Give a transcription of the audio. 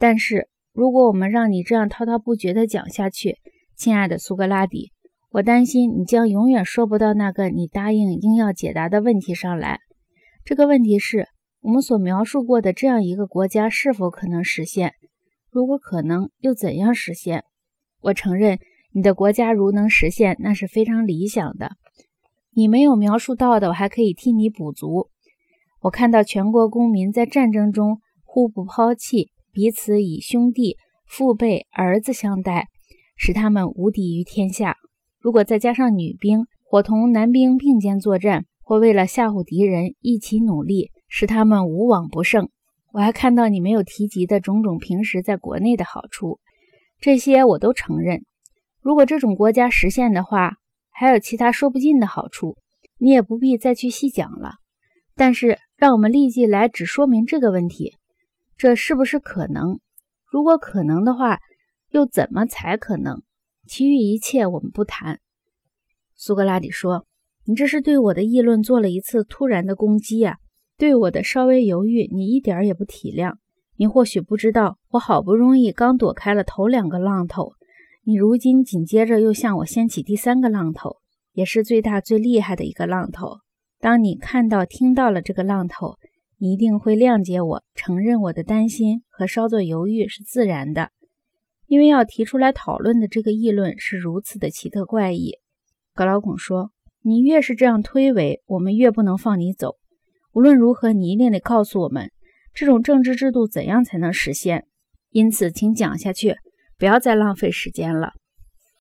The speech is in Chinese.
但是如果我们让你这样滔滔不绝地讲下去，亲爱的苏格拉底，我担心你将永远说不到那个你答应应要解答的问题上来。这个问题是我们所描述过的这样一个国家是否可能实现？如果可能，又怎样实现？我承认，你的国家如能实现，那是非常理想的。你没有描述到的，我还可以替你补足。我看到全国公民在战争中互不抛弃，彼此以兄弟、父辈、儿子相待，使他们无敌于天下。如果再加上女兵，伙同男兵并肩作战，或为了吓唬敌人一起努力，使他们无往不胜。我还看到你没有提及的种种平时在国内的好处，这些我都承认。如果这种国家实现的话，还有其他说不尽的好处，你也不必再去细讲了。但是，让我们立即来只说明这个问题：这是不是可能？如果可能的话，又怎么才可能？其余一切我们不谈。苏格拉底说：“你这是对我的议论做了一次突然的攻击啊！对我的稍微犹豫，你一点也不体谅。你或许不知道，我好不容易刚躲开了头两个浪头，你如今紧接着又向我掀起第三个浪头，也是最大最厉害的一个浪头。当你看到、听到了这个浪头，你一定会谅解我，承认我的担心和稍作犹豫是自然的。”因为要提出来讨论的这个议论是如此的奇特怪异，格劳孔说：“你越是这样推诿，我们越不能放你走。无论如何，你一定得告诉我们，这种政治制度怎样才能实现。因此，请讲下去，不要再浪费时间了。”